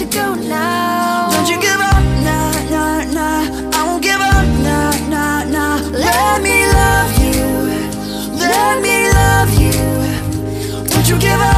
you go now. Don't you give up, nah, nah, nah. I won't give up, nah, nah, nah. Let me love you, let me love you. Don't you give up.